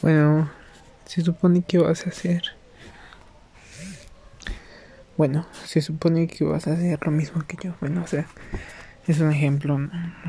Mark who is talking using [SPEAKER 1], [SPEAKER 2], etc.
[SPEAKER 1] Bueno, se supone que vas a hacer. Bueno, se supone que vas a hacer lo mismo que yo. Bueno, o sea, es un ejemplo.